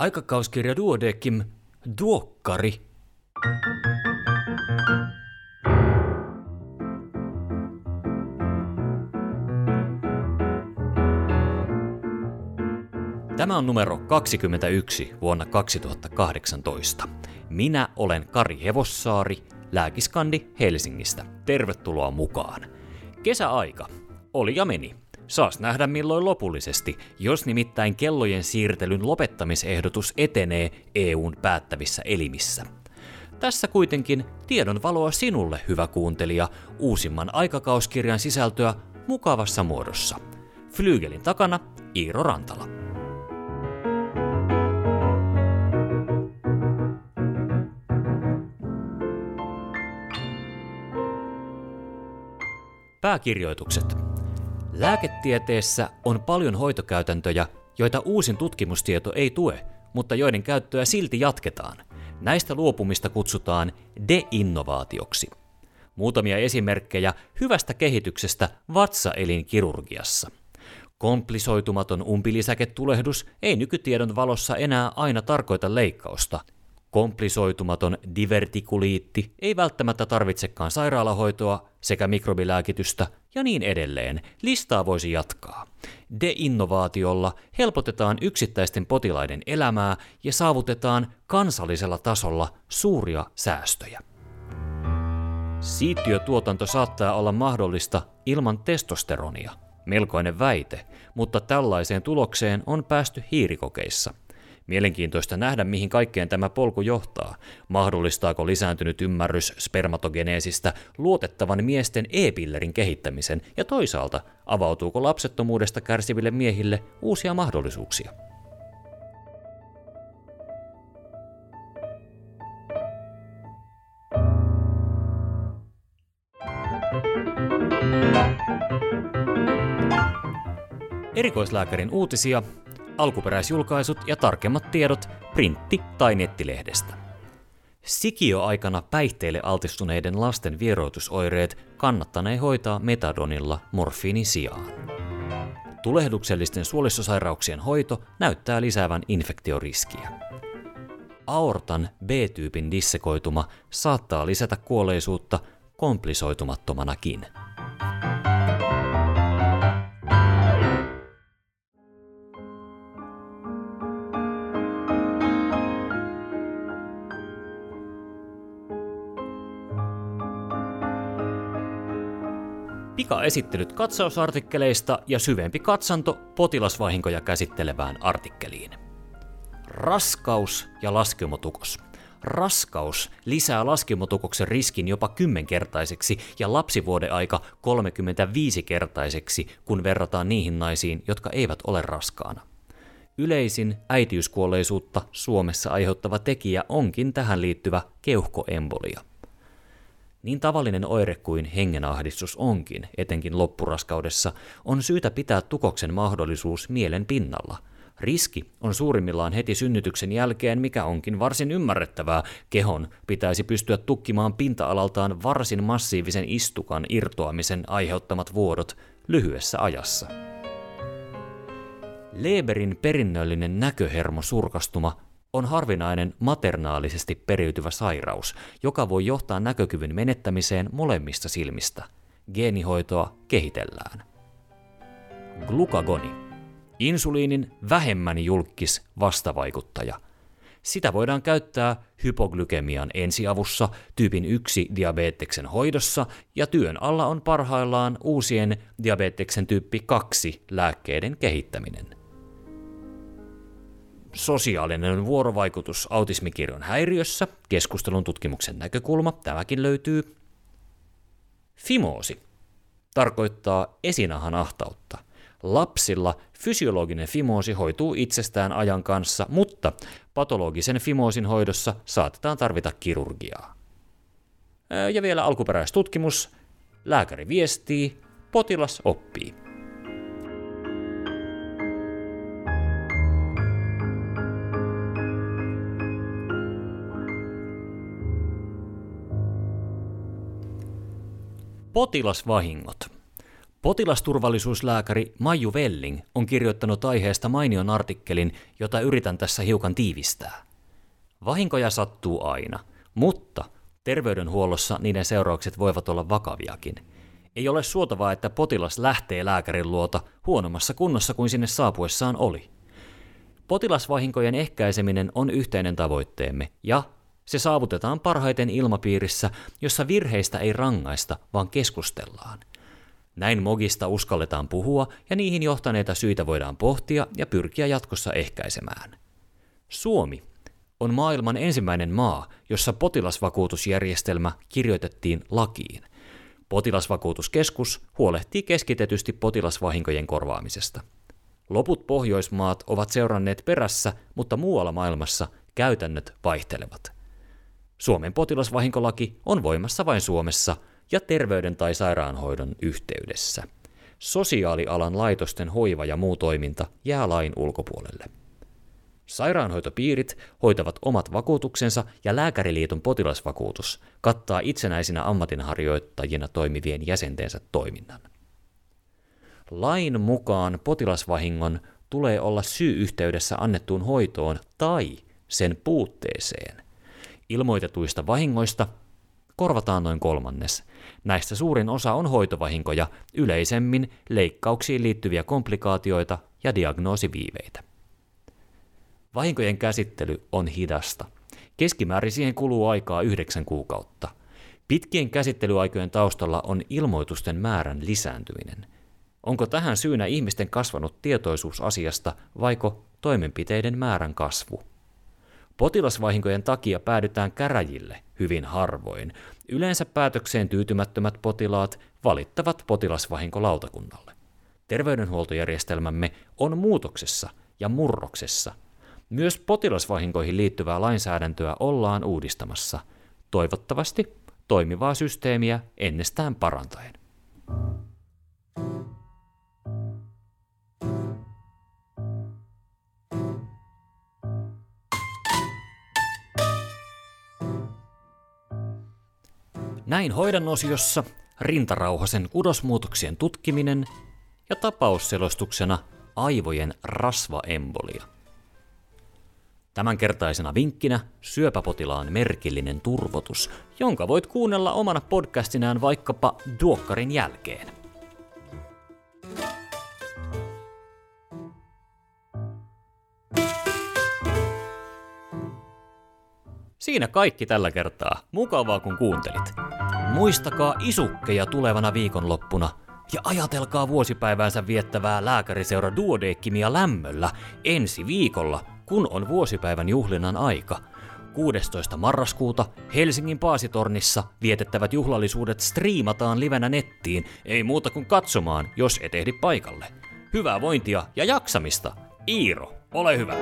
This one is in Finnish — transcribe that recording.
Aikakauskirja Duodekim Duokkari. Tämä on numero 21 vuonna 2018. Minä olen Kari Hevossaari, lääkiskandi Helsingistä. Tervetuloa mukaan. Kesäaika oli ja meni. Saas nähdä milloin lopullisesti, jos nimittäin kellojen siirtelyn lopettamisehdotus etenee EUn päättävissä elimissä. Tässä kuitenkin tiedon valoa sinulle, hyvä kuuntelija, uusimman aikakauskirjan sisältöä mukavassa muodossa. Flygelin takana Iiro Rantala. Pääkirjoitukset. Lääketieteessä on paljon hoitokäytäntöjä, joita uusin tutkimustieto ei tue, mutta joiden käyttöä silti jatketaan. Näistä luopumista kutsutaan deinnovaatioksi. Muutamia esimerkkejä hyvästä kehityksestä vatsaelinkirurgiassa. Komplisoitumaton umpilisäketulehdus ei nykytiedon valossa enää aina tarkoita leikkausta. Komplisoitumaton divertikuliitti ei välttämättä tarvitsekaan sairaalahoitoa sekä mikrobilääkitystä ja niin edelleen. Listaa voisi jatkaa. Deinnovaatiolla helpotetaan yksittäisten potilaiden elämää ja saavutetaan kansallisella tasolla suuria säästöjä. Siittiötuotanto saattaa olla mahdollista ilman testosteronia. Melkoinen väite, mutta tällaiseen tulokseen on päästy hiirikokeissa – Mielenkiintoista nähdä, mihin kaikkeen tämä polku johtaa. Mahdollistaako lisääntynyt ymmärrys spermatogeneesistä luotettavan miesten e-pillerin kehittämisen ja toisaalta avautuuko lapsettomuudesta kärsiville miehille uusia mahdollisuuksia? Erikoislääkärin uutisia alkuperäisjulkaisut ja tarkemmat tiedot printti- tai nettilehdestä. Sikio-aikana päihteille altistuneiden lasten vieroitusoireet kannattanee hoitaa metadonilla morfiinin sijaan. Tulehduksellisten suolissosairauksien hoito näyttää lisäävän infektioriskiä. Aortan B-tyypin dissekoituma saattaa lisätä kuolleisuutta komplisoitumattomanakin. Pika-esittelyt katsausartikkeleista ja syvempi katsanto potilasvahinkoja käsittelevään artikkeliin. Raskaus ja laskeumatukos. Raskaus lisää laskeumatukoksen riskin jopa kymmenkertaiseksi ja lapsivuodeaika 35-kertaiseksi, kun verrataan niihin naisiin, jotka eivät ole raskaana. Yleisin äitiyskuolleisuutta Suomessa aiheuttava tekijä onkin tähän liittyvä keuhkoembolia. Niin tavallinen oire kuin hengenahdistus onkin, etenkin loppuraskaudessa, on syytä pitää tukoksen mahdollisuus mielen pinnalla. Riski on suurimmillaan heti synnytyksen jälkeen, mikä onkin varsin ymmärrettävää. Kehon pitäisi pystyä tukkimaan pinta-alaltaan varsin massiivisen istukan irtoamisen aiheuttamat vuodot lyhyessä ajassa. Leberin perinnöllinen näköhermosurkastuma on harvinainen maternaalisesti periytyvä sairaus, joka voi johtaa näkökyvyn menettämiseen molemmista silmistä. Geenihoitoa kehitellään. Glukagoni. Insuliinin vähemmän julkis vastavaikuttaja. Sitä voidaan käyttää hypoglykemian ensiavussa, tyypin 1 diabeteksen hoidossa ja työn alla on parhaillaan uusien diabeteksen tyyppi 2 lääkkeiden kehittäminen sosiaalinen vuorovaikutus autismikirjon häiriössä, keskustelun tutkimuksen näkökulma, tämäkin löytyy. Fimoosi tarkoittaa esinahan ahtautta. Lapsilla fysiologinen fimoosi hoituu itsestään ajan kanssa, mutta patologisen fimoosin hoidossa saatetaan tarvita kirurgiaa. Ja vielä alkuperäistutkimus. Lääkäri viestii, potilas oppii. Potilasvahingot. Potilasturvallisuuslääkäri Maiju Velling on kirjoittanut aiheesta mainion artikkelin, jota yritän tässä hiukan tiivistää. Vahinkoja sattuu aina, mutta terveydenhuollossa niiden seuraukset voivat olla vakaviakin. Ei ole suotavaa, että potilas lähtee lääkärin luota huonommassa kunnossa kuin sinne saapuessaan oli. Potilasvahinkojen ehkäiseminen on yhteinen tavoitteemme, ja se saavutetaan parhaiten ilmapiirissä, jossa virheistä ei rangaista, vaan keskustellaan. Näin mogista uskalletaan puhua ja niihin johtaneita syitä voidaan pohtia ja pyrkiä jatkossa ehkäisemään. Suomi on maailman ensimmäinen maa, jossa potilasvakuutusjärjestelmä kirjoitettiin lakiin. Potilasvakuutuskeskus huolehtii keskitetysti potilasvahinkojen korvaamisesta. Loput Pohjoismaat ovat seuranneet perässä, mutta muualla maailmassa käytännöt vaihtelevat. Suomen potilasvahinkolaki on voimassa vain Suomessa ja terveyden tai sairaanhoidon yhteydessä. Sosiaalialan laitosten hoiva ja muu toiminta jää lain ulkopuolelle. Sairaanhoitopiirit hoitavat omat vakuutuksensa ja Lääkäriliiton potilasvakuutus kattaa itsenäisinä ammatinharjoittajina toimivien jäsentensä toiminnan. Lain mukaan potilasvahingon tulee olla syy-yhteydessä annettuun hoitoon tai sen puutteeseen. Ilmoitetuista vahingoista korvataan noin kolmannes. Näistä suurin osa on hoitovahinkoja, yleisemmin leikkauksiin liittyviä komplikaatioita ja diagnoosiviiveitä. Vahinkojen käsittely on hidasta. Keskimäärin siihen kuluu aikaa yhdeksän kuukautta. Pitkien käsittelyaikojen taustalla on ilmoitusten määrän lisääntyminen. Onko tähän syynä ihmisten kasvanut tietoisuus asiasta vaiko toimenpiteiden määrän kasvu? Potilasvahinkojen takia päädytään käräjille hyvin harvoin. Yleensä päätökseen tyytymättömät potilaat valittavat potilasvahinkolautakunnalle. Terveydenhuoltojärjestelmämme on muutoksessa ja murroksessa – myös potilasvahinkoihin liittyvää lainsäädäntöä ollaan uudistamassa, toivottavasti toimivaa systeemiä ennestään parantaen. Näin hoidan osiossa rintarauhasen kudosmuutoksien tutkiminen ja tapausselostuksena aivojen rasvaembolia. Tämänkertaisena vinkkinä syöpäpotilaan merkillinen turvotus, jonka voit kuunnella omana podcastinään vaikkapa duokkarin jälkeen. Siinä kaikki tällä kertaa. Mukavaa kun kuuntelit. Muistakaa isukkeja tulevana viikonloppuna ja ajatelkaa vuosipäiväänsä viettävää lääkäriseura Duodekimia lämmöllä ensi viikolla kun on vuosipäivän juhlinnan aika. 16. marraskuuta Helsingin Paasitornissa vietettävät juhlallisuudet striimataan livenä nettiin, ei muuta kuin katsomaan, jos et ehdi paikalle. Hyvää vointia ja jaksamista! Iiro, ole hyvä!